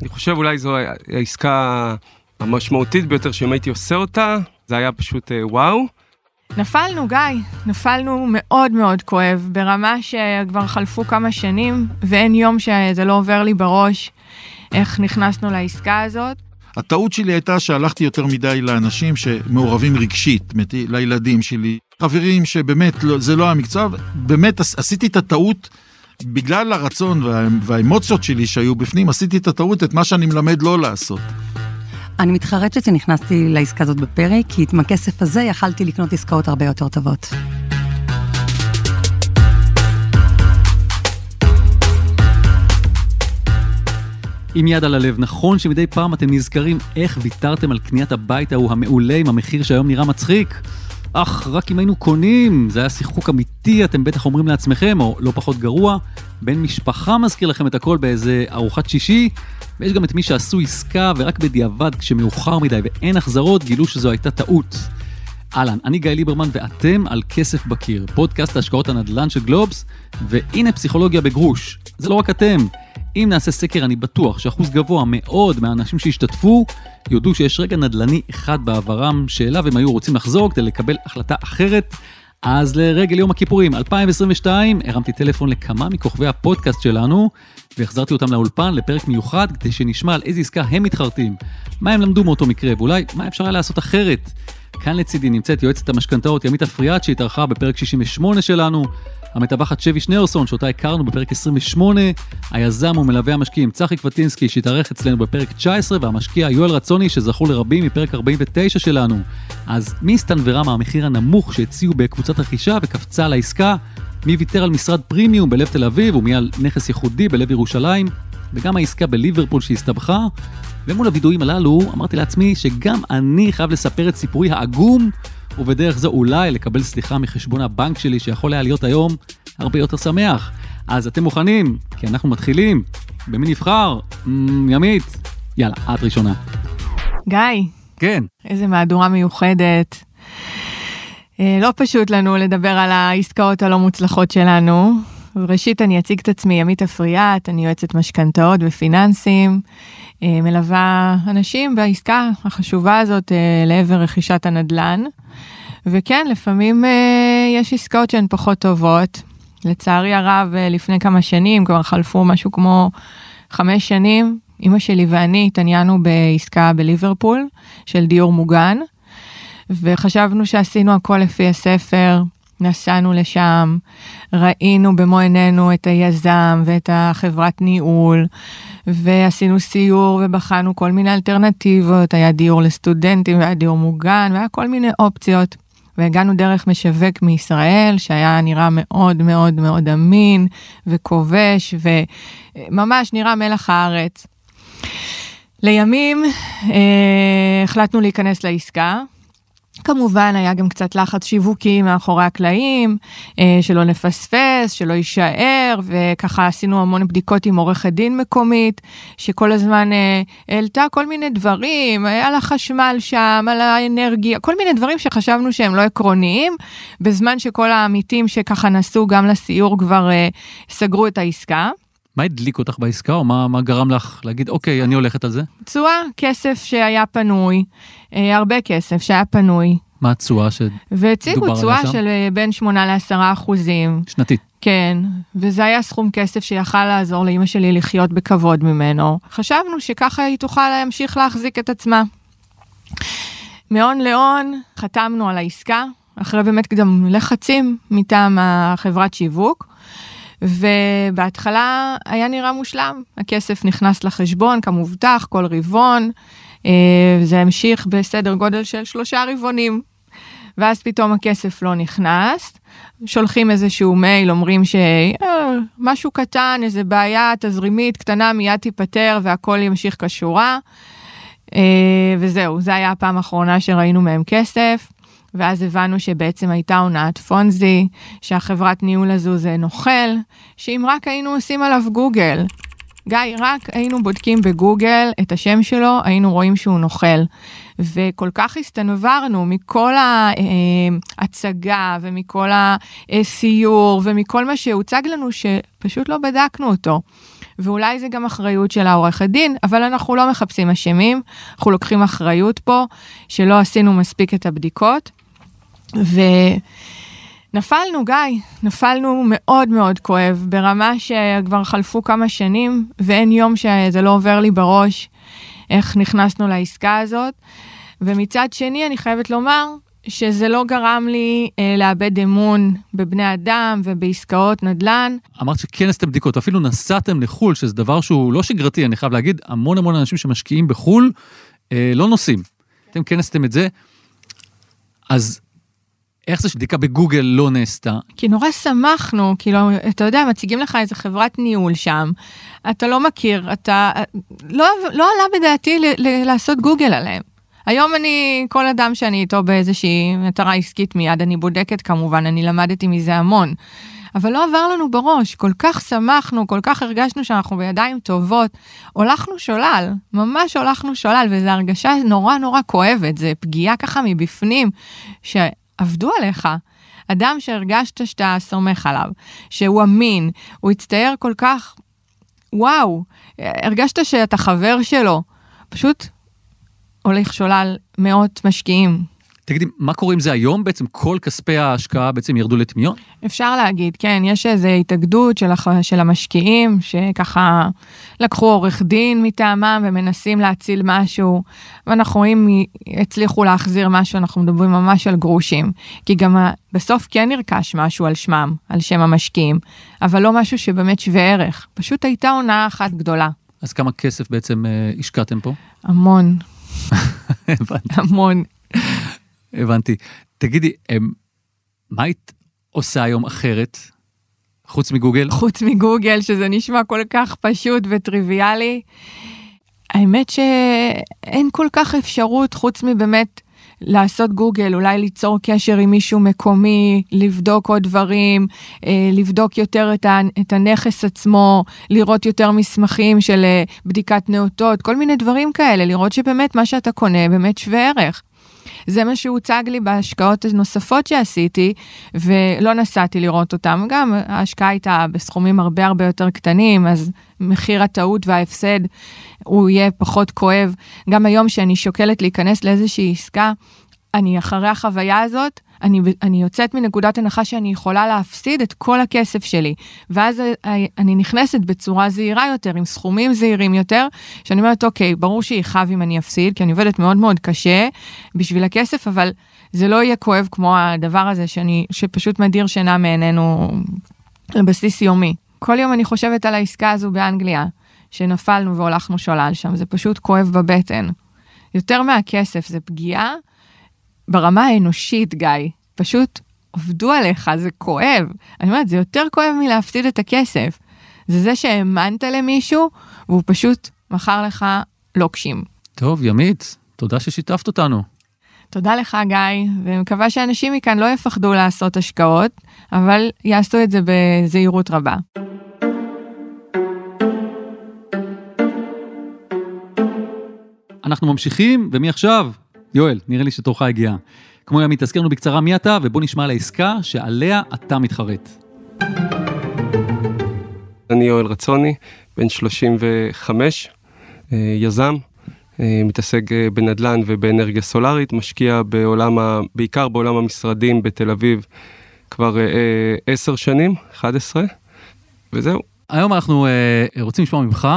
אני חושב אולי זו העסקה המשמעותית ביותר שאם הייתי עושה אותה, זה היה פשוט אה, וואו. נפלנו, גיא, נפלנו מאוד מאוד כואב, ברמה שכבר חלפו כמה שנים, ואין יום שזה לא עובר לי בראש איך נכנסנו לעסקה הזאת. הטעות שלי הייתה שהלכתי יותר מדי לאנשים שמעורבים רגשית, לילדים שלי, חברים שבאמת לא, זה לא המקצוע, באמת עשיתי את הטעות. בגלל הרצון וה, והאמוציות שלי שהיו בפנים, עשיתי את הטעות, את מה שאני מלמד לא לעשות. אני מתחרטת שנכנסתי לעסקה הזאת בפרק, כי עם הכסף הזה יכלתי לקנות עסקאות הרבה יותר טובות. עם יד על הלב, נכון שמדי פעם אתם נזכרים איך ויתרתם על קניית הבית ההוא המעולה עם המחיר שהיום נראה מצחיק? אך, רק אם היינו קונים, זה היה שיחוק אמיתי, אתם בטח אומרים לעצמכם, או לא פחות גרוע, בן משפחה מזכיר לכם את הכל באיזה ארוחת שישי, ויש גם את מי שעשו עסקה ורק בדיעבד, כשמאוחר מדי ואין החזרות, גילו שזו הייתה טעות. אהלן, אני גיא ליברמן ואתם על כסף בקיר, פודקאסט השקעות הנדל"ן של גלובס, והנה פסיכולוגיה בגרוש. זה לא רק אתם, אם נעשה סקר אני בטוח שאחוז גבוה מאוד מהאנשים שהשתתפו יודו שיש רגע נדל"ני אחד בעברם שאליו הם היו רוצים לחזור כדי לקבל החלטה אחרת. אז לרגל יום הכיפורים 2022 הרמתי טלפון לכמה מכוכבי הפודקאסט שלנו והחזרתי אותם לאולפן לפרק מיוחד כדי שנשמע על איזה עסקה הם מתחרטים, מה הם למדו מאותו מקרה ואולי מה אפשר היה לעשות אחרת. כאן לצידי נמצאת יועצת המשכנתאות ימית אפריאט שהתארחה בפרק 68 שלנו, המטווחת שבי שניאורסון שאותה הכרנו בפרק 28, היזם ומלווה המשקיעים צחי קבטינסקי שהתארח אצלנו בפרק 19 והמשקיע יואל רצוני שזכור לרבים מפרק 49 שלנו. אז מי הסתנוורה מהמחיר הנמוך שהציעו בקבוצת רכישה וקפצה לעסקה? מי ויתר על משרד פרימיום בלב תל אביב ומי על נכס ייחודי בלב ירושלים? וגם העסקה בליברפול שהסתבכה. ומול הווידואים הללו אמרתי לעצמי שגם אני חייב לספר את סיפורי העגום ובדרך זו אולי לקבל סליחה מחשבון הבנק שלי שיכול היה להיות היום הרבה יותר שמח. אז אתם מוכנים? כי אנחנו מתחילים. במי נבחר? ימית. יאללה, את ראשונה. גיא. כן. איזה מהדורה מיוחדת. אה, לא פשוט לנו לדבר על העסקאות הלא מוצלחות שלנו. ראשית אני אציג את עצמי, ימית אפריאט, אני יועצת משכנתאות ופיננסים, אה, מלווה אנשים בעסקה החשובה הזאת אה, לעבר רכישת הנדל"ן. וכן, לפעמים יש עסקאות שהן פחות טובות. לצערי הרב, לפני כמה שנים, כבר חלפו משהו כמו חמש שנים, אימא שלי ואני התעניינו בעסקה בליברפול של דיור מוגן, וחשבנו שעשינו הכל לפי הספר. נסענו לשם, ראינו במו עינינו את היזם ואת החברת ניהול, ועשינו סיור ובחנו כל מיני אלטרנטיבות, היה דיור לסטודנטים והיה דיור מוגן, והיה כל מיני אופציות. והגענו דרך משווק מישראל, שהיה נראה מאוד מאוד מאוד אמין וכובש, וממש נראה מלח הארץ. לימים אה, החלטנו להיכנס לעסקה, כמובן היה גם קצת לחץ שיווקי מאחורי הקלעים, אה, שלא נפספס, שלא יישאר, וככה עשינו המון בדיקות עם עורכת דין מקומית, שכל הזמן אה, העלתה כל מיני דברים, על החשמל שם, על האנרגיה, כל מיני דברים שחשבנו שהם לא עקרוניים, בזמן שכל העמיתים שככה נסעו גם לסיור כבר אה, סגרו את העסקה. מה הדליק אותך בעסקה, או מה, מה גרם לך להגיד, אוקיי, אני הולכת על זה? תשואה, כסף שהיה פנוי, אה, הרבה כסף שהיה פנוי. מה התשואה שדובר עליה שם? והציגו תשואה של אה, בין 8 ל-10 אחוזים. שנתית. כן, וזה היה סכום כסף שיכל לעזור לאימא שלי לחיות בכבוד ממנו. חשבנו שככה היא תוכל להמשיך להחזיק את עצמה. מהון להון חתמנו על העסקה, אחרי באמת גם לחצים מטעם החברת שיווק. ובהתחלה היה נראה מושלם, הכסף נכנס לחשבון כמובטח כל רבעון, אה, זה המשיך בסדר גודל של שלושה רבעונים. ואז פתאום הכסף לא נכנס, שולחים איזשהו מייל, אומרים שמשהו אה, קטן, איזה בעיה תזרימית קטנה מיד תיפתר והכל ימשיך כשורה. אה, וזהו, זו הייתה הפעם האחרונה שראינו מהם כסף. ואז הבנו שבעצם הייתה הונאת פונזי, שהחברת ניהול הזו זה נוכל, שאם רק היינו עושים עליו גוגל, גיא, רק היינו בודקים בגוגל את השם שלו, היינו רואים שהוא נוכל. וכל כך הסתנוורנו מכל ההצגה ומכל הסיור ומכל מה שהוצג לנו, שפשוט לא בדקנו אותו. ואולי זה גם אחריות של העורכת דין, אבל אנחנו לא מחפשים אשמים, אנחנו לוקחים אחריות פה, שלא עשינו מספיק את הבדיקות. ונפלנו, גיא, נפלנו מאוד מאוד כואב, ברמה שכבר חלפו כמה שנים, ואין יום שזה לא עובר לי בראש איך נכנסנו לעסקה הזאת. ומצד שני, אני חייבת לומר שזה לא גרם לי אה, לאבד אמון בבני אדם ובעסקאות נדל"ן. אמרת שכן עשיתם בדיקות, אפילו נסעתם לחו"ל, שזה דבר שהוא לא שגרתי, אני חייב להגיד, המון המון אנשים שמשקיעים בחו"ל אה, לא נוסעים. אתם כן עשיתם את זה, אז איך זה שבדיקה בגוגל לא נעשתה? כי נורא שמחנו, כאילו, אתה יודע, מציגים לך איזה חברת ניהול שם, אתה לא מכיר, אתה... לא, לא עלה בדעתי ל, ל, לעשות גוגל עליהם. היום אני, כל אדם שאני איתו באיזושהי מטרה עסקית מיד, אני בודקת כמובן, אני למדתי מזה המון. אבל לא עבר לנו בראש, כל כך שמחנו, כל כך הרגשנו שאנחנו בידיים טובות. הולכנו שולל, ממש הולכנו שולל, וזו הרגשה נורא נורא כואבת, זה פגיעה ככה מבפנים, שעבדו עליך. אדם שהרגשת שאתה סומך עליו, שהוא אמין, הוא הצטייר כל כך, וואו, הרגשת שאתה חבר שלו. פשוט הולך שולל מאות משקיעים. תגידי, מה קורה עם זה היום? בעצם כל כספי ההשקעה בעצם ירדו לטמיון? אפשר להגיד, כן, יש איזו התאגדות של, הח... של המשקיעים, שככה לקחו עורך דין מטעמם ומנסים להציל משהו, ואנחנו רואים, הצליחו להחזיר משהו, אנחנו מדברים ממש על גרושים. כי גם בסוף כן נרכש משהו על שמם, על שם המשקיעים, אבל לא משהו שבאמת שווה ערך. פשוט הייתה הונאה אחת גדולה. אז כמה כסף בעצם אה, השקעתם פה? המון. המון. הבנתי. תגידי, מה היית עושה היום אחרת, חוץ מגוגל? חוץ מגוגל, שזה נשמע כל כך פשוט וטריוויאלי. האמת שאין כל כך אפשרות, חוץ מבאמת לעשות גוגל, אולי ליצור קשר עם מישהו מקומי, לבדוק עוד דברים, אה, לבדוק יותר את, את הנכס עצמו, לראות יותר מסמכים של אה, בדיקת נאותות, כל מיני דברים כאלה, לראות שבאמת מה שאתה קונה באמת שווה ערך. זה מה שהוצג לי בהשקעות הנוספות שעשיתי, ולא נסעתי לראות אותם. גם ההשקעה הייתה בסכומים הרבה הרבה יותר קטנים, אז מחיר הטעות וההפסד הוא יהיה פחות כואב. גם היום שאני שוקלת להיכנס לאיזושהי עסקה, אני אחרי החוויה הזאת, אני, אני יוצאת מנקודת הנחה שאני יכולה להפסיד את כל הכסף שלי. ואז אני נכנסת בצורה זהירה יותר, עם סכומים זהירים יותר, שאני אומרת, אוקיי, ברור שיכאב אם אני אפסיד, כי אני עובדת מאוד מאוד קשה בשביל הכסף, אבל זה לא יהיה כואב כמו הדבר הזה שאני, שפשוט מדיר שינה מעינינו על בסיס יומי. כל יום אני חושבת על העסקה הזו באנגליה, שנפלנו והולכנו שולל שם, זה פשוט כואב בבטן. יותר מהכסף, זה פגיעה ברמה האנושית, גיא, פשוט עבדו עליך, זה כואב. אני אומרת, זה יותר כואב מלהפסיד את הכסף. זה זה שהאמנת למישהו, והוא פשוט מכר לך לוקשים. טוב, ימית, תודה ששיתפת אותנו. תודה לך, גיא, ומקווה שאנשים מכאן לא יפחדו לעשות השקעות, אבל יעשו את זה בזהירות רבה. אנחנו ממשיכים, ומי עכשיו? יואל, נראה לי שתורך הגיע. כמו ימית, תזכיר לנו בקצרה מי אתה, ובוא נשמע על העסקה שעליה אתה מתחרט. אני יואל רצוני, בן 35, אה, יזם, אה, מתעסק אה, בנדל"ן ובאנרגיה סולארית, משקיע בעולם, ה... בעיקר בעולם המשרדים בתל אביב כבר עשר שנים, 11, וזהו. היום אנחנו רוצים לשמוע ממך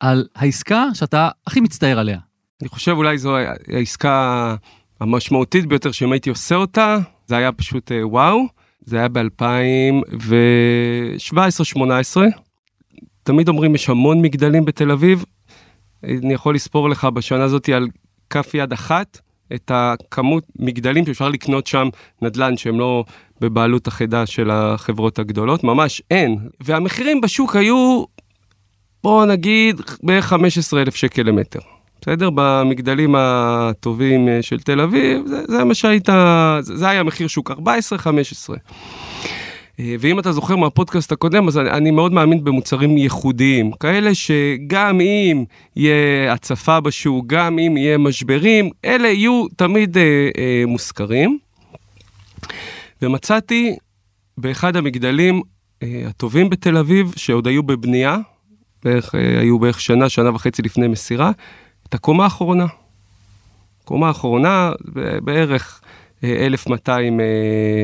על העסקה שאתה הכי מצטער עליה. אני חושב אולי זו העסקה המשמעותית ביותר שאם הייתי עושה אותה, זה היה פשוט אה, וואו. זה היה ב-2017-2018. תמיד אומרים יש המון מגדלים בתל אביב. אני יכול לספור לך בשנה הזאת על כף יד אחת את הכמות מגדלים שאפשר לקנות שם נדל"ן שהם לא בבעלות אחידה של החברות הגדולות, ממש אין. והמחירים בשוק היו, בוא נגיד, ב-15,000 שקל למטר. בסדר? במגדלים הטובים אה, של תל אביב, זה, זה מה שהיית, זה, היה מחיר שוק 14-15. אה, ואם אתה זוכר מהפודקאסט הקודם, אז אני, אני מאוד מאמין במוצרים ייחודיים, כאלה שגם אם יהיה הצפה בשוק, גם אם יהיה משברים, אלה יהיו תמיד אה, אה, מושכרים. ומצאתי באחד המגדלים אה, הטובים בתל אביב, שעוד היו בבנייה, בערך, אה, היו בערך שנה, שנה וחצי לפני מסירה, את הקומה האחרונה. קומה האחרונה, בערך אה, 1,200 אה,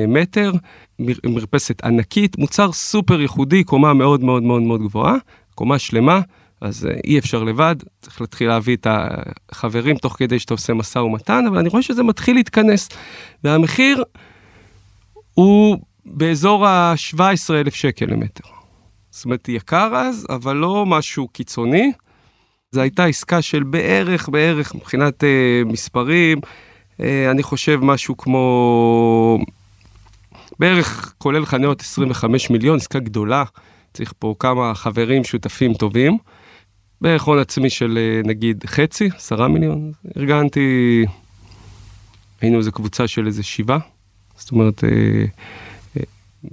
מטר, מר- מרפסת ענקית, מוצר סופר ייחודי, קומה מאוד מאוד מאוד מאוד גבוהה, קומה שלמה, אז אה, אי אפשר לבד, צריך להתחיל להביא את החברים תוך כדי שאתה עושה משא ומתן, אבל אני רואה שזה מתחיל להתכנס, והמחיר הוא באזור ה-17,000 שקל למטר. זאת אומרת, יקר אז, אבל לא משהו קיצוני. זו הייתה עסקה של בערך, בערך, מבחינת אה, מספרים, אה, אני חושב משהו כמו... בערך, כולל חניות 25 מיליון, עסקה גדולה. צריך פה כמה חברים שותפים טובים. בערך הון עצמי של אה, נגיד חצי, עשרה מיליון. ארגנתי, היינו איזה קבוצה של איזה שבעה. זאת אומרת, אה, אה,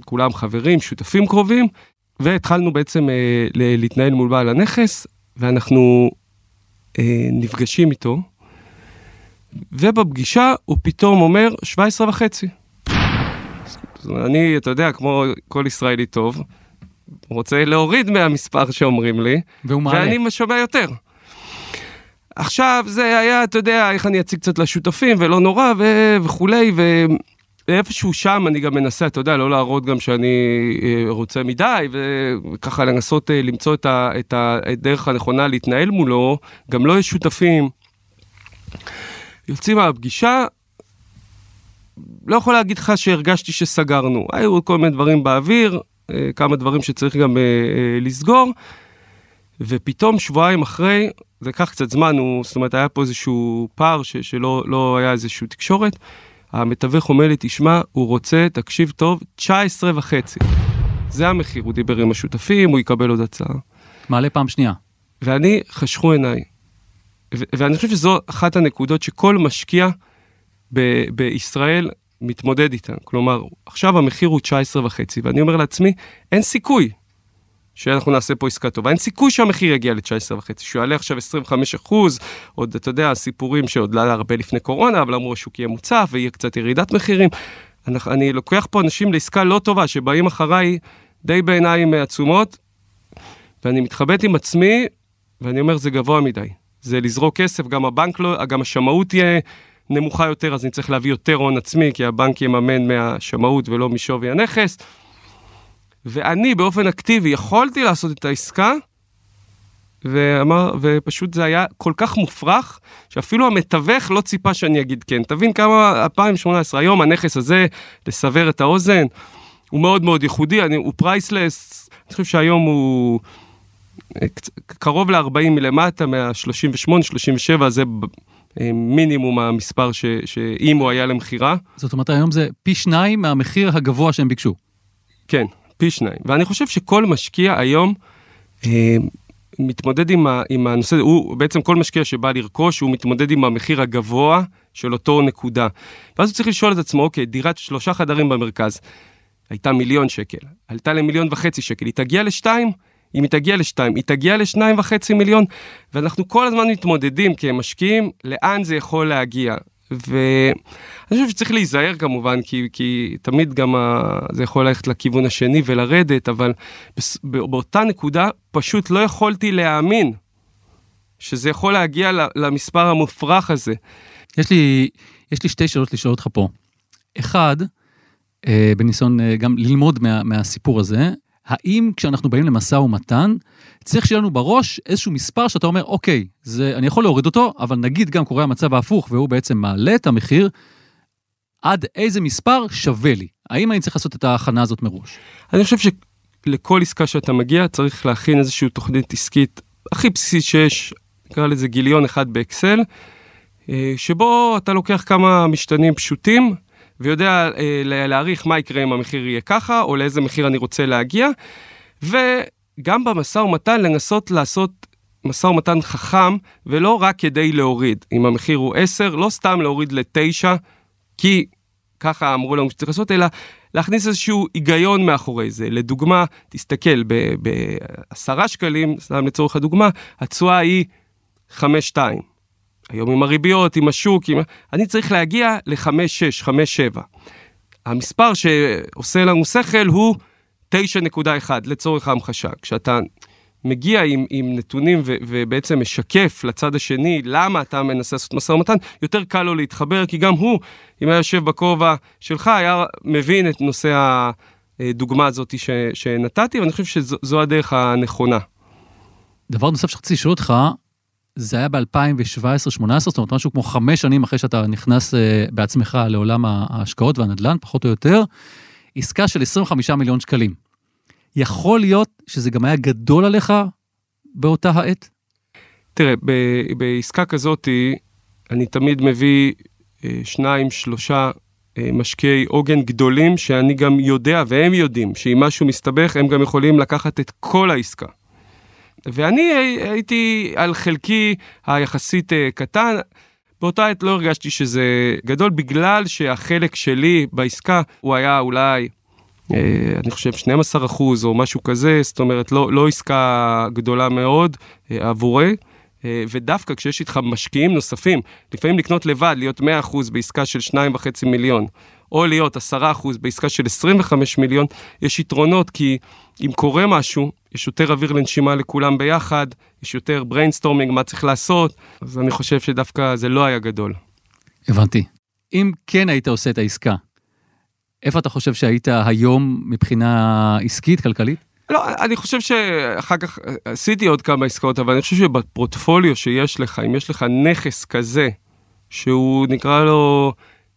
כולם חברים, שותפים קרובים, והתחלנו בעצם אה, להתנהל מול בעל הנכס, ואנחנו אה, נפגשים איתו, ובפגישה הוא פתאום אומר 17 וחצי. אני, אתה יודע, כמו כל ישראלי טוב, רוצה להוריד מהמספר שאומרים לי, והוא מעלה. ואני שומע יותר. עכשיו זה היה, אתה יודע, איך אני אציג קצת לשותפים, ולא נורא, ו- וכולי, ואיפשהו שם אני גם מנסה, אתה יודע, לא להראות גם שאני אה, רוצה מדי, וככה לנסות אה, למצוא את, ה- את הדרך הנכונה להתנהל מולו, גם לא יש שותפים. יוצאים מהפגישה, לא יכול להגיד לך שהרגשתי שסגרנו. היו כל מיני דברים באוויר, אה, כמה דברים שצריך גם לסגור, ופתאום שבועיים אחרי, זה לקח קצת זמן, הוא, זאת אומרת, היה פה איזשהו פער ש, שלא לא היה איזושהי תקשורת. המתווך אומר לי, תשמע, הוא רוצה, תקשיב טוב, 19 וחצי. זה המחיר, הוא דיבר עם השותפים, הוא יקבל עוד הצעה. מעלה פעם שנייה. ואני, חשכו עיניי. ו- ואני חושב שזו אחת הנקודות שכל משקיע ב- בישראל מתמודד איתן. כלומר, עכשיו המחיר הוא 19 וחצי, ואני אומר לעצמי, אין סיכוי שאנחנו נעשה פה עסקה טובה. אין סיכוי שהמחיר יגיע ל-19 וחצי, שהוא יעלה עכשיו 25 אחוז, עוד, אתה יודע, סיפורים שעוד לא הרבה לפני קורונה, אבל אמרו השוק יהיה מוצף ויהיה קצת ירידת מחירים. אני, אני לוקח פה אנשים לעסקה לא טובה, שבאים אחריי די בעיניים עצומות, ואני מתחבט עם עצמי, ואני אומר, זה גבוה מדי. זה לזרוק כסף, גם הבנק לא, גם השמאות תהיה נמוכה יותר, אז אני צריך להביא יותר הון עצמי, כי הבנק מממן מהשמאות ולא משווי הנכס. ואני באופן אקטיבי יכולתי לעשות את העסקה, ואמר, ופשוט זה היה כל כך מופרך, שאפילו המתווך לא ציפה שאני אגיד כן. תבין כמה 2018, היום הנכס הזה, לסבר את האוזן, הוא מאוד מאוד ייחודי, אני, הוא priceless, אני חושב שהיום הוא אה, קרוב ל-40 מלמטה, מה-38, 37, זה אה, מינימום המספר ש, שאם הוא היה למכירה. זאת אומרת, היום זה פי שניים מהמחיר הגבוה שהם ביקשו. כן, פי שניים. ואני חושב שכל משקיע היום אה, מתמודד עם, ה, עם הנושא, הוא בעצם כל משקיע שבא לרכוש, הוא מתמודד עם המחיר הגבוה של אותו נקודה. ואז הוא צריך לשאול את עצמו, אוקיי, דירת שלושה חדרים במרכז, הייתה מיליון שקל, עלתה למיליון וחצי שקל, היא תגיע לשתיים? אם היא תגיע לשתיים, היא תגיע לשניים וחצי מיליון, ואנחנו כל הזמן מתמודדים כמשקיעים, לאן זה יכול להגיע. ואני חושב שצריך להיזהר כמובן, כי, כי תמיד גם ה... זה יכול ללכת לכיוון השני ולרדת, אבל בס... באותה נקודה פשוט לא יכולתי להאמין שזה יכול להגיע למספר המופרך הזה. יש לי, יש לי שתי שאלות לשאול אותך פה. אחד, אה, בניסיון אה, גם ללמוד מה, מהסיפור הזה, האם כשאנחנו באים למשא ומתן, צריך שיהיה לנו בראש איזשהו מספר שאתה אומר, אוקיי, זה, אני יכול להוריד אותו, אבל נגיד גם קורה המצב ההפוך והוא בעצם מעלה את המחיר, עד איזה מספר שווה לי? האם אני צריך לעשות את ההכנה הזאת מראש? אני חושב שלכל עסקה שאתה מגיע צריך להכין איזושהי תוכנית עסקית הכי בסיסית שיש, נקרא לזה גיליון אחד באקסל, אה, שבו אתה לוקח כמה משתנים פשוטים ויודע אה, לה- להעריך מה יקרה אם המחיר יהיה ככה, או לאיזה מחיר אני רוצה להגיע, וגם במשא ומתן לנסות לעשות משא ומתן חכם, ולא רק כדי להוריד. אם המחיר הוא 10, לא סתם להוריד ל-9, כי ככה אמרו לנו שצריך לעשות, אלא להכניס איזשהו היגיון מאחורי זה. לדוגמה, תסתכל, בעשרה שקלים, סתם לצורך הדוגמה, התשואה היא 5-2. היום עם הריביות, עם השוק, עם... אני צריך להגיע ל-5-6, 5-7. המספר שעושה לנו שכל הוא 9.1 לצורך ההמחשה. כשאתה מגיע עם, עם נתונים ו, ובעצם משקף לצד השני למה אתה מנסה לעשות משא ומתן, יותר קל לו להתחבר, כי גם הוא, אם היה יושב בכובע שלך, היה מבין את נושא הדוגמה הזאת ש, שנתתי, ואני חושב שזו הדרך הנכונה. דבר נוסף שרציתי לשאול אותך, זה היה ב-2017-2018, זאת אומרת, משהו כמו חמש שנים אחרי שאתה נכנס uh, בעצמך לעולם ההשקעות והנדל"ן, פחות או יותר, עסקה של 25 מיליון שקלים. יכול להיות שזה גם היה גדול עליך באותה העת? תראה, ב- בעסקה כזאת, אני תמיד מביא uh, שניים, שלושה uh, משקיעי עוגן גדולים, שאני גם יודע, והם יודעים, שאם משהו מסתבך, הם גם יכולים לקחת את כל העסקה. ואני הייתי על חלקי היחסית אה, קטן. באותה עת לא הרגשתי שזה גדול, בגלל שהחלק שלי בעסקה הוא היה אולי, אה, אני חושב, 12 אחוז או משהו כזה, זאת אומרת, לא, לא עסקה גדולה מאוד אה, עבורי. ודווקא כשיש איתך משקיעים נוספים, לפעמים לקנות לבד, להיות 100% אחוז בעסקה של 2.5 מיליון, או להיות 10% בעסקה של 25 מיליון, יש יתרונות, כי אם קורה משהו, יש יותר אוויר לנשימה לכולם ביחד, יש יותר brainstorming, מה צריך לעשות, אז אני חושב שדווקא זה לא היה גדול. הבנתי. אם כן היית עושה את העסקה, איפה אתה חושב שהיית היום מבחינה עסקית, כלכלית? לא, אני חושב שאחר כך עשיתי עוד כמה עסקאות, אבל אני חושב שבפורטפוליו שיש לך, אם יש לך נכס כזה, שהוא נקרא לו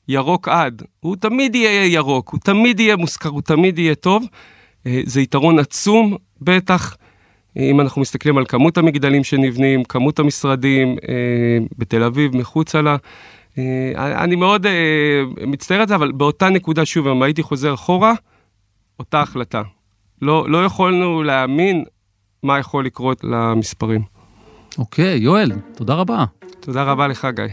ירוק עד, הוא תמיד יהיה ירוק, הוא תמיד יהיה מושכר, הוא תמיד יהיה טוב. אה, זה יתרון עצום, בטח, אם אנחנו מסתכלים על כמות המגדלים שנבנים, כמות המשרדים אה, בתל אביב, מחוצה לה. אה, אני מאוד מצטער על זה, אבל באותה נקודה, שוב, אם הייתי חוזר אחורה, אותה החלטה. לא, לא יכולנו להאמין מה יכול לקרות למספרים. אוקיי, יואל, תודה רבה. תודה רבה לך, גיא.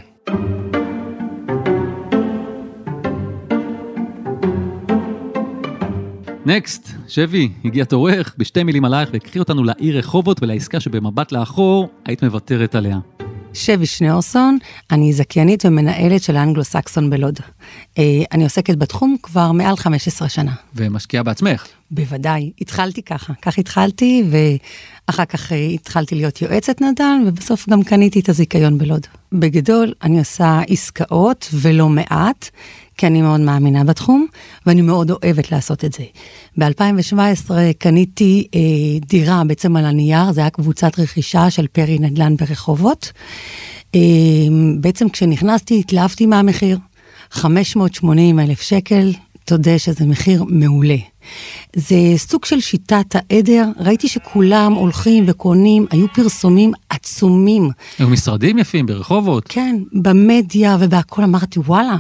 נקסט, שבי, הגיע תורך, בשתי מילים עלייך והקריא אותנו לעיר רחובות ולעסקה שבמבט לאחור היית מוותרת עליה. שבי שניאורסון, אני זכיינית ומנהלת של האנגלו-סקסון בלוד. אה, אני עוסקת בתחום כבר מעל 15 שנה. ומשקיעה בעצמך. בוודאי, התחלתי ככה, כך התחלתי, ואחר כך אה, התחלתי להיות יועצת נדל"ן, ובסוף גם קניתי את הזיכיון בלוד. בגדול, אני עושה עסקאות ולא מעט, כי אני מאוד מאמינה בתחום, ואני מאוד אוהבת לעשות את זה. ב-2017 קניתי אה, דירה בעצם על הנייר, זה היה קבוצת רכישה של פרי נדל"ן ברחובות. אה, בעצם כשנכנסתי התלהבתי מהמחיר, 580 אלף שקל, תודה שזה מחיר מעולה. זה סוג של שיטת העדר, ראיתי שכולם הולכים וקונים, היו פרסומים עצומים. היו משרדים יפים ברחובות. כן, במדיה ובהכל אמרתי, וואלה,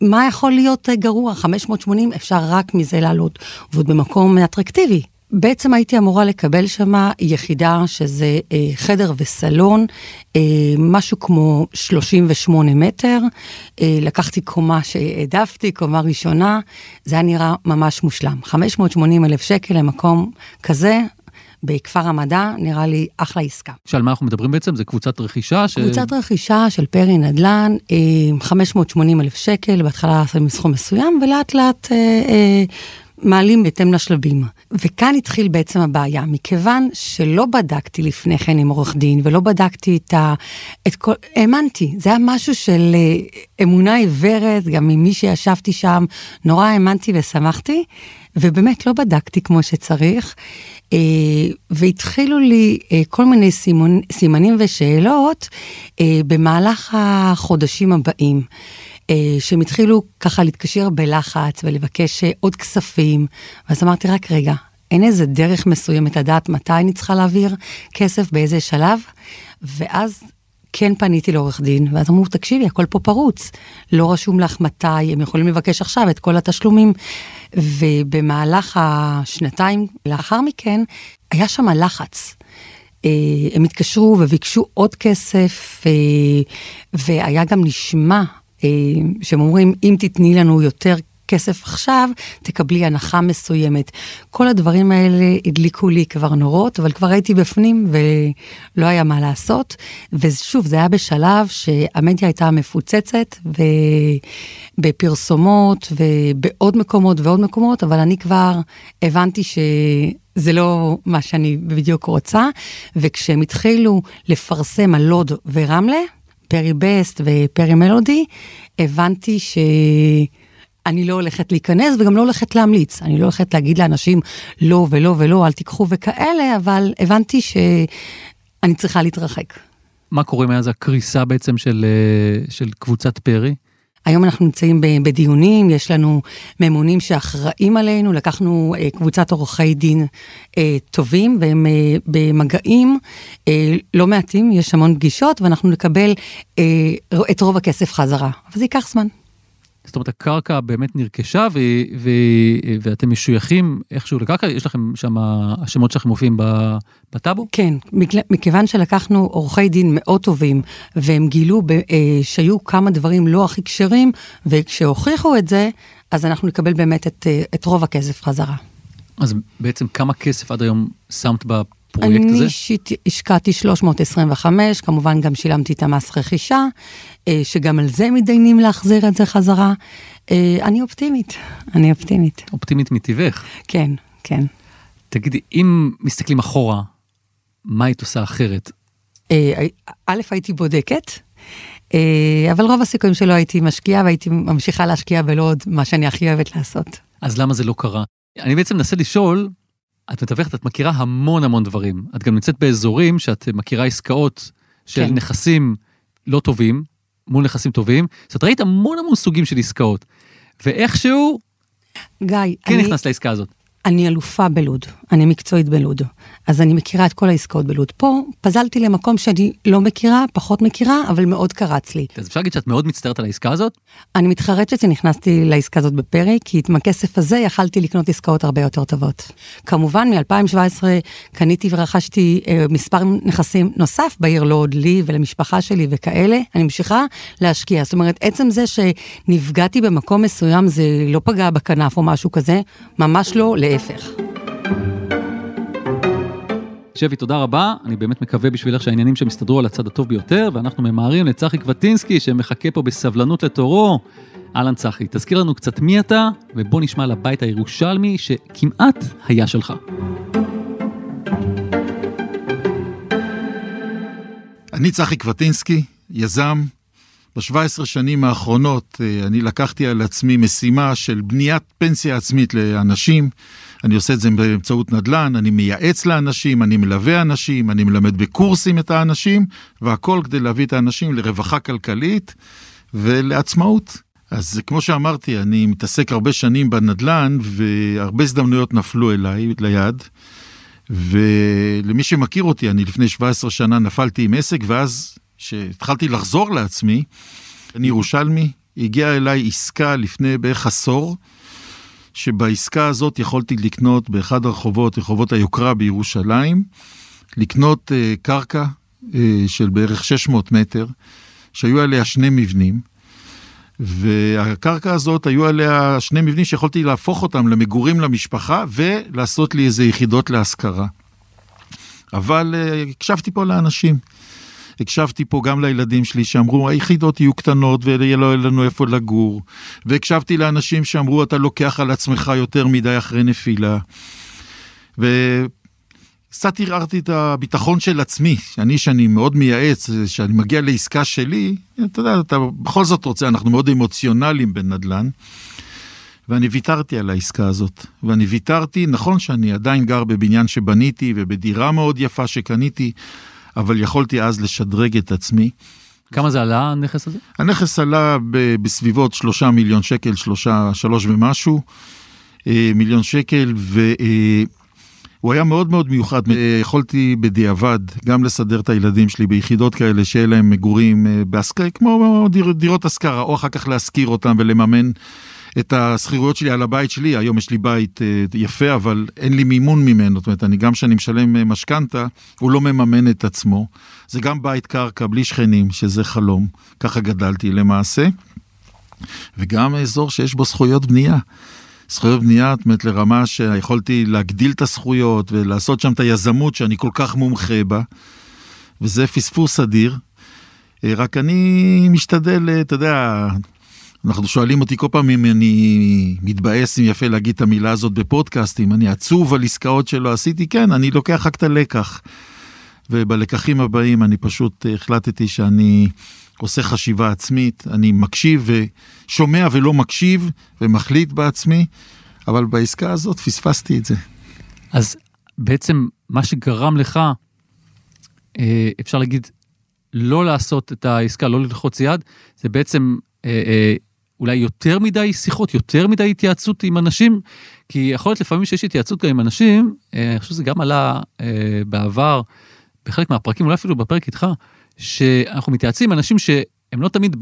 מה יכול להיות גרוע? 580 אפשר רק מזה לעלות, ועוד במקום אטרקטיבי. בעצם הייתי אמורה לקבל שם יחידה שזה אה, חדר וסלון, אה, משהו כמו 38 מטר. אה, לקחתי קומה שהעדפתי, קומה ראשונה, זה היה נראה ממש מושלם. 580 אלף שקל למקום כזה, בכפר המדע, נראה לי אחלה עסקה. שעל מה אנחנו מדברים בעצם? זה קבוצת רכישה? ש... קבוצת רכישה של פרי נדל"ן, 580 אלף שקל, בהתחלה עשינו סכום מסוים, ולאט לאט אה, אה, מעלים בהתאם לשלבים. וכאן התחיל בעצם הבעיה, מכיוון שלא בדקתי לפני כן עם עורך דין, ולא בדקתי את ה... את כל... האמנתי, זה היה משהו של אה, אמונה עיוורת, גם ממי שישבתי שם, נורא האמנתי ושמחתי, ובאמת לא בדקתי כמו שצריך. אה, והתחילו לי אה, כל מיני סימון, סימנים ושאלות במהלך החודשים הבאים. אה, שהם התחילו ככה להתקשר בלחץ ולבקש אה, עוד כספים, ואז אמרתי, רק רגע, אין איזה דרך מסוימת לדעת מתי אני צריכה להעביר כסף, באיזה שלב, ואז כן פניתי לעורך דין, ואז אמרו, תקשיבי, הכל פה פרוץ, לא רשום לך מתי, הם יכולים לבקש עכשיו את כל התשלומים. ובמהלך השנתיים לאחר מכן, היה שם לחץ. אה, הם התקשרו וביקשו עוד כסף, והיה גם נשמע שהם אומרים, אם תתני לנו יותר כסף עכשיו, תקבלי הנחה מסוימת. כל הדברים האלה הדליקו לי כבר נורות, אבל כבר הייתי בפנים ולא היה מה לעשות. ושוב, זה היה בשלב שהמדיה הייתה מפוצצת בפרסומות ובעוד מקומות ועוד מקומות, אבל אני כבר הבנתי ש... זה לא מה שאני בדיוק רוצה, וכשהם התחילו לפרסם על לוד ורמלה, פרי בסט ופרי מלודי, הבנתי שאני לא הולכת להיכנס וגם לא הולכת להמליץ. אני לא הולכת להגיד לאנשים לא ולא ולא, אל תיקחו וכאלה, אבל הבנתי שאני צריכה להתרחק. מה קורה מאז הקריסה בעצם של, אה, של קבוצת פרי? היום אנחנו נמצאים בדיונים, יש לנו ממונים שאחראים עלינו, לקחנו אה, קבוצת עורכי דין אה, טובים והם אה, במגעים לא מעטים, יש המון פגישות ואנחנו נקבל את רוב הכסף חזרה, אבל זה ייקח זמן. זאת אומרת, הקרקע באמת נרכשה ו- ו- ואתם משויכים איכשהו לקרקע, יש לכם שם, השמות שלכם מופיעים בטאבו? כן, מכיוון שלקחנו עורכי דין מאוד טובים, והם גילו ב- אה, שהיו כמה דברים לא הכי כשרים, וכשהוכיחו את זה, אז אנחנו נקבל באמת את, אה, את רוב הכסף חזרה. אז בעצם כמה כסף עד היום שמת בפרויקט הזה? אני אישית השקעתי 325, כמובן גם שילמתי את המס רכישה, אה, שגם על זה מתדיינים להחזיר את זה חזרה. אה, אני אופטימית, אני אופטימית. אופטימית מטבעך. כן, כן. תגידי, אם מסתכלים אחורה, מה היית עושה אחרת? אה, א', הייתי בודקת. אבל רוב הסיכויים שלא הייתי משקיעה והייתי ממשיכה להשקיע בלוד, מה שאני הכי אוהבת לעשות. אז למה זה לא קרה? אני בעצם מנסה לשאול, את מתווכת, את מכירה המון המון דברים. את גם נמצאת באזורים שאת מכירה עסקאות של כן. נכסים לא טובים, מול נכסים טובים. זאת אומרת, ראית המון המון סוגים של עסקאות. ואיכשהו, גיא, כן אני... נכנס לעסקה הזאת. אני אלופה בלוד, אני מקצועית בלוד, אז אני מכירה את כל העסקאות בלוד. פה פזלתי למקום שאני לא מכירה, פחות מכירה, אבל מאוד קרץ לי. אז אפשר להגיד שאת מאוד מצטערת על העסקה הזאת? אני מתחרטת שנכנסתי לעסקה הזאת בפרי, כי עם הכסף הזה יכלתי לקנות עסקאות הרבה יותר טובות. כמובן, מ-2017 קניתי ורכשתי אה, מספר נכסים נוסף בעיר לוד, לי ולמשפחה שלי וכאלה, אני ממשיכה להשקיע. זאת אומרת, עצם זה שנפגעתי במקום מסוים, זה לא פגע בכנף או משהו כזה, ממש לא, להפך. שבי, תודה רבה. אני באמת מקווה בשבילך שהעניינים שם יסתדרו על הצד הטוב ביותר, ואנחנו ממהרים לצחי קבטינסקי שמחכה פה בסבלנות לתורו. אהלן צחי, תזכיר לנו קצת מי אתה, ובוא נשמע על הבית הירושלמי שכמעט היה שלך. אני צחי קבטינסקי, יזם. ב-17 שנים האחרונות אה, אני לקחתי על עצמי משימה של בניית פנסיה עצמית לאנשים. אני עושה את זה באמצעות נדל"ן, אני מייעץ לאנשים, אני מלווה אנשים, אני מלמד בקורסים את האנשים, והכל כדי להביא את האנשים לרווחה כלכלית ולעצמאות. אז כמו שאמרתי, אני מתעסק הרבה שנים בנדל"ן, והרבה הזדמנויות נפלו אליי ליד. ולמי שמכיר אותי, אני לפני 17 שנה נפלתי עם עסק, ואז כשהתחלתי לחזור לעצמי, אני ירושלמי, הגיעה אליי עסקה לפני בערך עשור, שבעסקה הזאת יכולתי לקנות באחד הרחובות, רחובות היוקרה בירושלים, לקנות uh, קרקע uh, של בערך 600 מטר, שהיו עליה שני מבנים, והקרקע הזאת, היו עליה שני מבנים שיכולתי להפוך אותם למגורים למשפחה ולעשות לי איזה יחידות להשכרה. אבל uh, הקשבתי פה לאנשים. הקשבתי פה גם לילדים שלי שאמרו, היחידות יהיו קטנות ולא יהיה לנו איפה לגור. והקשבתי לאנשים שאמרו, אתה לוקח על עצמך יותר מדי אחרי נפילה. וקצת ערערתי את הביטחון של עצמי, אני שאני מאוד מייעץ, שאני מגיע לעסקה שלי, אתה יודע, אתה בכל זאת רוצה, אנחנו מאוד אמוציונליים בנדל"ן. ואני ויתרתי על העסקה הזאת. ואני ויתרתי, נכון שאני עדיין גר בבניין שבניתי ובדירה מאוד יפה שקניתי, אבל יכולתי אז לשדרג את עצמי. כמה זה עלה הנכס הזה? הנכס עלה ב- בסביבות שלושה מיליון שקל, שלושה, שלוש ומשהו אה, מיליון שקל, והוא אה, היה מאוד מאוד מיוחד. אה, יכולתי בדיעבד גם לסדר את הילדים שלי ביחידות כאלה שיהיה להם מגורים בהשכרה, כמו דיר, דירות השכרה, או אחר כך להשכיר אותם ולממן את השכירויות שלי על הבית שלי, היום יש לי בית אה, יפה, אבל אין לי מימון ממנו, זאת אומרת, אני גם כשאני משלם אה, משכנתה, הוא לא מממן את עצמו. זה גם בית קרקע בלי שכנים, שזה חלום, ככה גדלתי למעשה. וגם אזור שיש בו זכויות בנייה. זכויות בנייה, זאת אומרת, לרמה שיכולתי להגדיל את הזכויות ולעשות שם את היזמות שאני כל כך מומחה בה, וזה פספוס אדיר. אה, רק אני משתדל, אתה יודע, אנחנו שואלים אותי כל פעם אם אני מתבאס, אם יפה להגיד את המילה הזאת בפודקאסט, אם אני עצוב על עסקאות שלא עשיתי, כן, אני לוקח רק את הלקח. ובלקחים הבאים אני פשוט החלטתי שאני עושה חשיבה עצמית, אני מקשיב ושומע ולא מקשיב ומחליט בעצמי, אבל בעסקה הזאת פספסתי את זה. אז בעצם מה שגרם לך, אה, אפשר להגיד, לא לעשות את העסקה, לא ללחוץ יד, זה בעצם אה, אה, אולי יותר מדי שיחות, יותר מדי התייעצות עם אנשים, כי יכול להיות לפעמים שיש התייעצות גם עם אנשים, אני חושב שזה גם עלה בעבר, בחלק מהפרקים, אולי אפילו בפרק איתך, שאנחנו מתייעצים עם אנשים שהם לא תמיד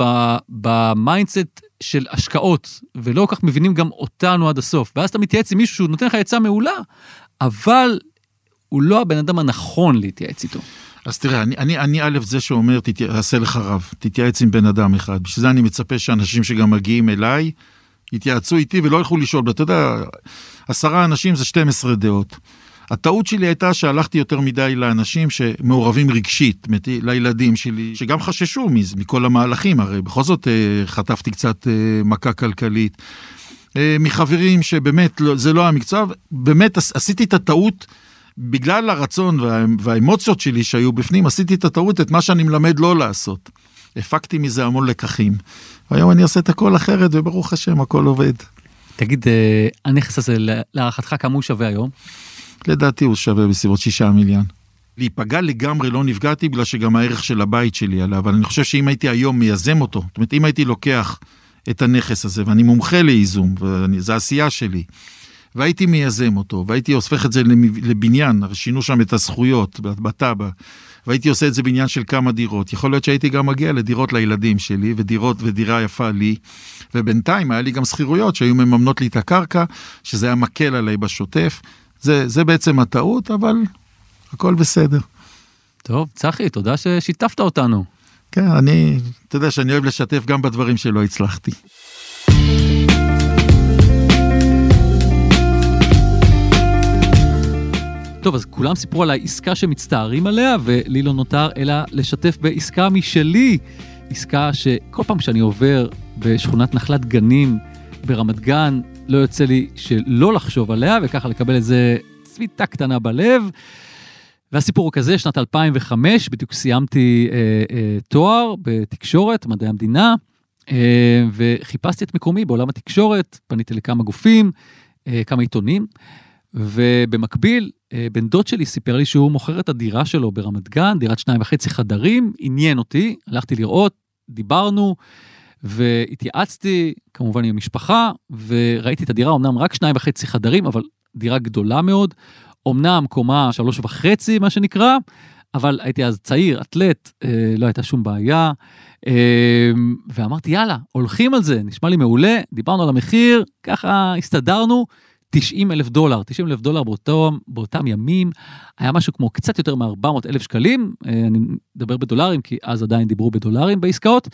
ב mindset של השקעות, ולא כל כך מבינים גם אותנו עד הסוף. ואז אתה מתייעץ עם מישהו שהוא נותן לך עצה מעולה, אבל הוא לא הבן אדם הנכון להתייעץ איתו. אז תראה, אני, אני, אני א', זה שאומר, תעשה לך רב, תתייעץ עם בן אדם אחד. בשביל זה אני מצפה שאנשים שגם מגיעים אליי, יתייעצו איתי ולא ילכו לשאול. אתה יודע, עשרה אנשים זה 12 דעות. הטעות שלי הייתה שהלכתי יותר מדי לאנשים שמעורבים רגשית, לילדים שלי, שגם חששו מכל המהלכים, הרי בכל זאת אה, חטפתי קצת אה, מכה כלכלית. אה, מחברים שבאמת לא, זה לא המקצוע, באמת עשיתי את הטעות. בגלל הרצון וה, והאמוציות שלי שהיו בפנים, עשיתי את הטעות, את מה שאני מלמד לא לעשות. הפקתי מזה המון לקחים. והיום אני עושה את הכל אחרת, וברוך השם, הכל עובד. תגיד, הנכס הזה, להערכתך כמה הוא שווה היום? לדעתי הוא שווה בסביבות שישה מיליון. להיפגע לגמרי לא נפגעתי בגלל שגם הערך של הבית שלי עלה, אבל אני חושב שאם הייתי היום מייזם אותו, זאת אומרת אם הייתי לוקח את הנכס הזה, ואני מומחה לייזום, וזו עשייה שלי, והייתי מייזם אותו, והייתי הופך את זה לבניין, שינו שם את הזכויות בתב"ע, והייתי עושה את זה בעניין של כמה דירות. יכול להיות שהייתי גם מגיע לדירות לילדים שלי, ודירות ודירה יפה לי, ובינתיים היה לי גם שכירויות שהיו מממנות לי את הקרקע, שזה היה מקל עליי בשוטף. זה, זה בעצם הטעות, אבל הכל בסדר. טוב, צחי, תודה ששיתפת אותנו. כן, אני, אתה יודע שאני אוהב לשתף גם בדברים שלא הצלחתי. טוב, אז כולם סיפרו על העסקה שמצטערים עליה, ולי לא נותר אלא לשתף בעסקה משלי. עסקה שכל פעם שאני עובר בשכונת נחלת גנים ברמת גן, לא יוצא לי שלא לחשוב עליה, וככה לקבל איזה צביטה קטנה בלב. והסיפור הוא כזה, שנת 2005, בדיוק סיימתי אה, אה, תואר בתקשורת, מדעי המדינה, אה, וחיפשתי את מקומי בעולם התקשורת, פניתי לכמה גופים, אה, כמה עיתונים, ובמקביל, אה, בן דוד שלי סיפר לי שהוא מוכר את הדירה שלו ברמת גן, דירת שניים וחצי חדרים, עניין אותי, הלכתי לראות, דיברנו, והתייעצתי כמובן עם המשפחה, וראיתי את הדירה, אמנם רק שניים וחצי חדרים, אבל דירה גדולה מאוד. אמנם קומה שלוש וחצי, מה שנקרא, אבל הייתי אז צעיר, אתלט, אה, לא הייתה שום בעיה. אה, ואמרתי, יאללה, הולכים על זה, נשמע לי מעולה, דיברנו על המחיר, ככה הסתדרנו. 90 אלף דולר, 90 אלף דולר באותם, באותם ימים, היה משהו כמו קצת יותר מ-400 אלף שקלים, אה, אני מדבר בדולרים, כי אז עדיין דיברו בדולרים בעסקאות.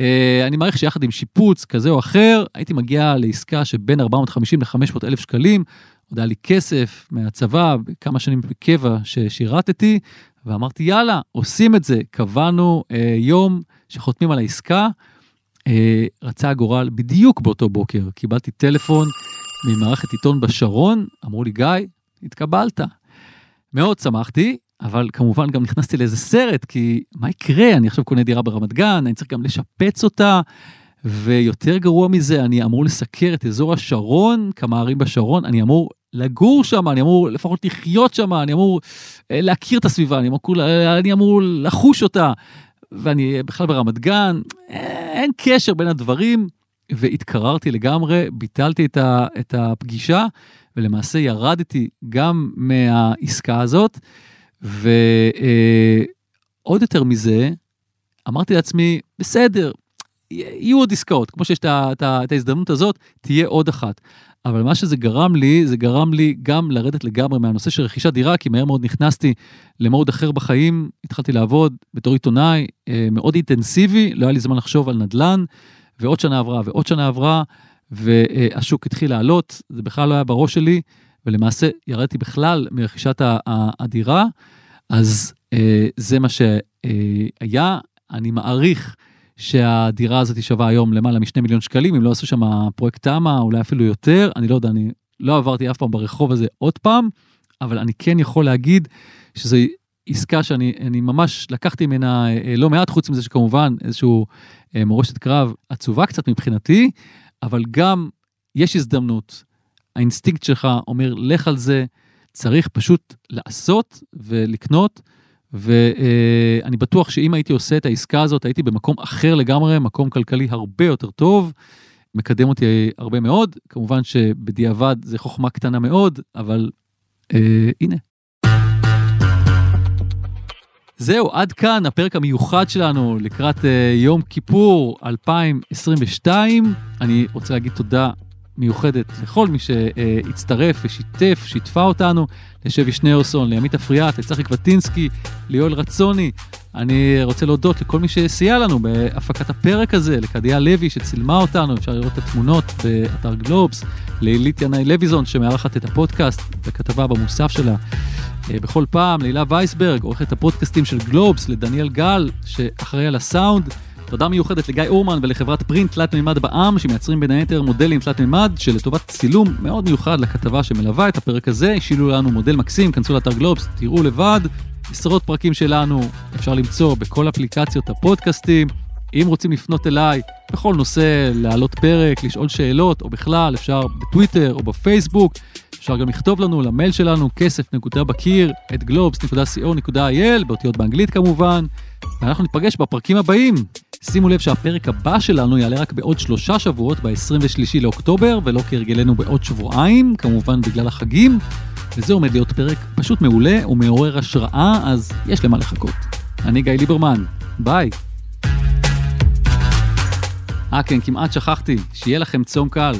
אה, אני מעריך שיחד עם שיפוץ כזה או אחר, הייתי מגיע לעסקה שבין 450 ל-500 אלף שקלים, עוד היה לי כסף מהצבא, כמה שנים בקבע ששירתתי, ואמרתי, יאללה, עושים את זה. קבענו אה, יום שחותמים על העסקה. רצה הגורל בדיוק באותו בוקר, קיבלתי טלפון ממערכת עיתון בשרון, אמרו לי, גיא, התקבלת. מאוד שמחתי, אבל כמובן גם נכנסתי לאיזה סרט, כי מה יקרה? אני עכשיו קונה דירה ברמת גן, אני צריך גם לשפץ אותה, ויותר גרוע מזה, אני אמור לסקר את אזור השרון, כמה ערים בשרון, אני אמור לגור שם, אני אמור לפחות לחיות שם, אני אמור אה, להכיר את הסביבה, אני אמור, אני אמור לחוש אותה, ואני בכלל ברמת גן, אה, אין קשר בין הדברים. והתקררתי לגמרי, ביטלתי את, ה, את הפגישה, ולמעשה ירדתי גם מהעסקה הזאת, ועוד אה, יותר מזה, אמרתי לעצמי, בסדר, יהיו עוד עסקאות, כמו שיש את, ההזדמנות הזאת, תהיה עוד אחת. אבל מה שזה גרם לי, זה גרם לי גם לרדת לגמרי מהנושא של רכישת דירה, כי מהר מאוד נכנסתי למוד אחר בחיים, התחלתי לעבוד בתור עיתונאי אה, מאוד אינטנסיבי, לא היה לי זמן לחשוב על נדל"ן, ועוד שנה עברה ועוד שנה עברה, והשוק התחיל לעלות, זה בכלל לא היה בראש שלי, ולמעשה ירדתי בכלל מרכישת הדירה, אז אה, זה מה שהיה. אני מעריך שהדירה הזאת שווה היום למעלה משני מיליון שקלים, אם לא עשו שם פרויקט תמ"א, אולי אפילו יותר, אני לא יודע, אני לא עברתי אף פעם ברחוב הזה עוד פעם, אבל אני כן יכול להגיד שזו עסקה שאני ממש לקחתי ממנה אה, לא מעט, חוץ מזה שכמובן איזשהו אה, מורשת קרב עצובה קצת מבחינתי, אבל גם יש הזדמנות, האינסטינקט שלך אומר, לך על זה, צריך פשוט לעשות ולקנות. ואני בטוח שאם הייתי עושה את העסקה הזאת, הייתי במקום אחר לגמרי, מקום כלכלי הרבה יותר טוב, מקדם אותי הרבה מאוד. כמובן שבדיעבד זה חוכמה קטנה מאוד, אבל אה, הנה. זהו, עד כאן הפרק המיוחד שלנו לקראת אה, יום כיפור 2022. אני רוצה להגיד תודה מיוחדת לכל מי שהצטרף ושיתף, שיתפה אותנו, לשבי שניאורסון, לימית אפריאט, לצחי קבטינסקי, ליואל רצוני. אני רוצה להודות לכל מי שסייע לנו בהפקת הפרק הזה, לקדיה לוי שצילמה אותנו, אפשר לראות את התמונות באתר גלובס, לעילית ינאי לויזון שמארחת את הפודקאסט בכתבה במוסף שלה. אה, בכל פעם, להילה וייסברג, עורכת הפודקאסטים של גלובס, לדניאל גל, שאחראי על הסאונד. תודה מיוחדת לגיא אורמן ולחברת פרינט תלת מימד בע"מ, שמייצרים בין היתר מודלים תלת מימד, שלטובת צילום מאוד מיוחד לכתבה שמלווה את הפרק הזה, השאילו לנו מודל מקסים, כנסו לאתר גלובס, תראו לבד. עשרות פרקים שלנו אפשר למצוא בכל אפליקציות הפודקאסטים. אם רוצים לפנות אליי בכל נושא, להעלות פרק, לשאול שאלות, או בכלל, אפשר בטוויטר או בפייסבוק. אפשר גם לכתוב לנו למייל שלנו, כסף נקודה בקיר, את globes.co.il, באותיות באנגלית כמובן, ואנחנו ניפגש בפרקים הבאים. שימו לב שהפרק הבא שלנו יעלה רק בעוד שלושה שבועות, ב-23 לאוקטובר, ולא כהרגלנו בעוד שבועיים, כמובן בגלל החגים. וזה עומד להיות פרק פשוט מעולה ומעורר השראה, אז יש למה לחכות. אני גיא ליברמן, ביי. אה כן, כמעט שכחתי, שיהיה לכם צום קל.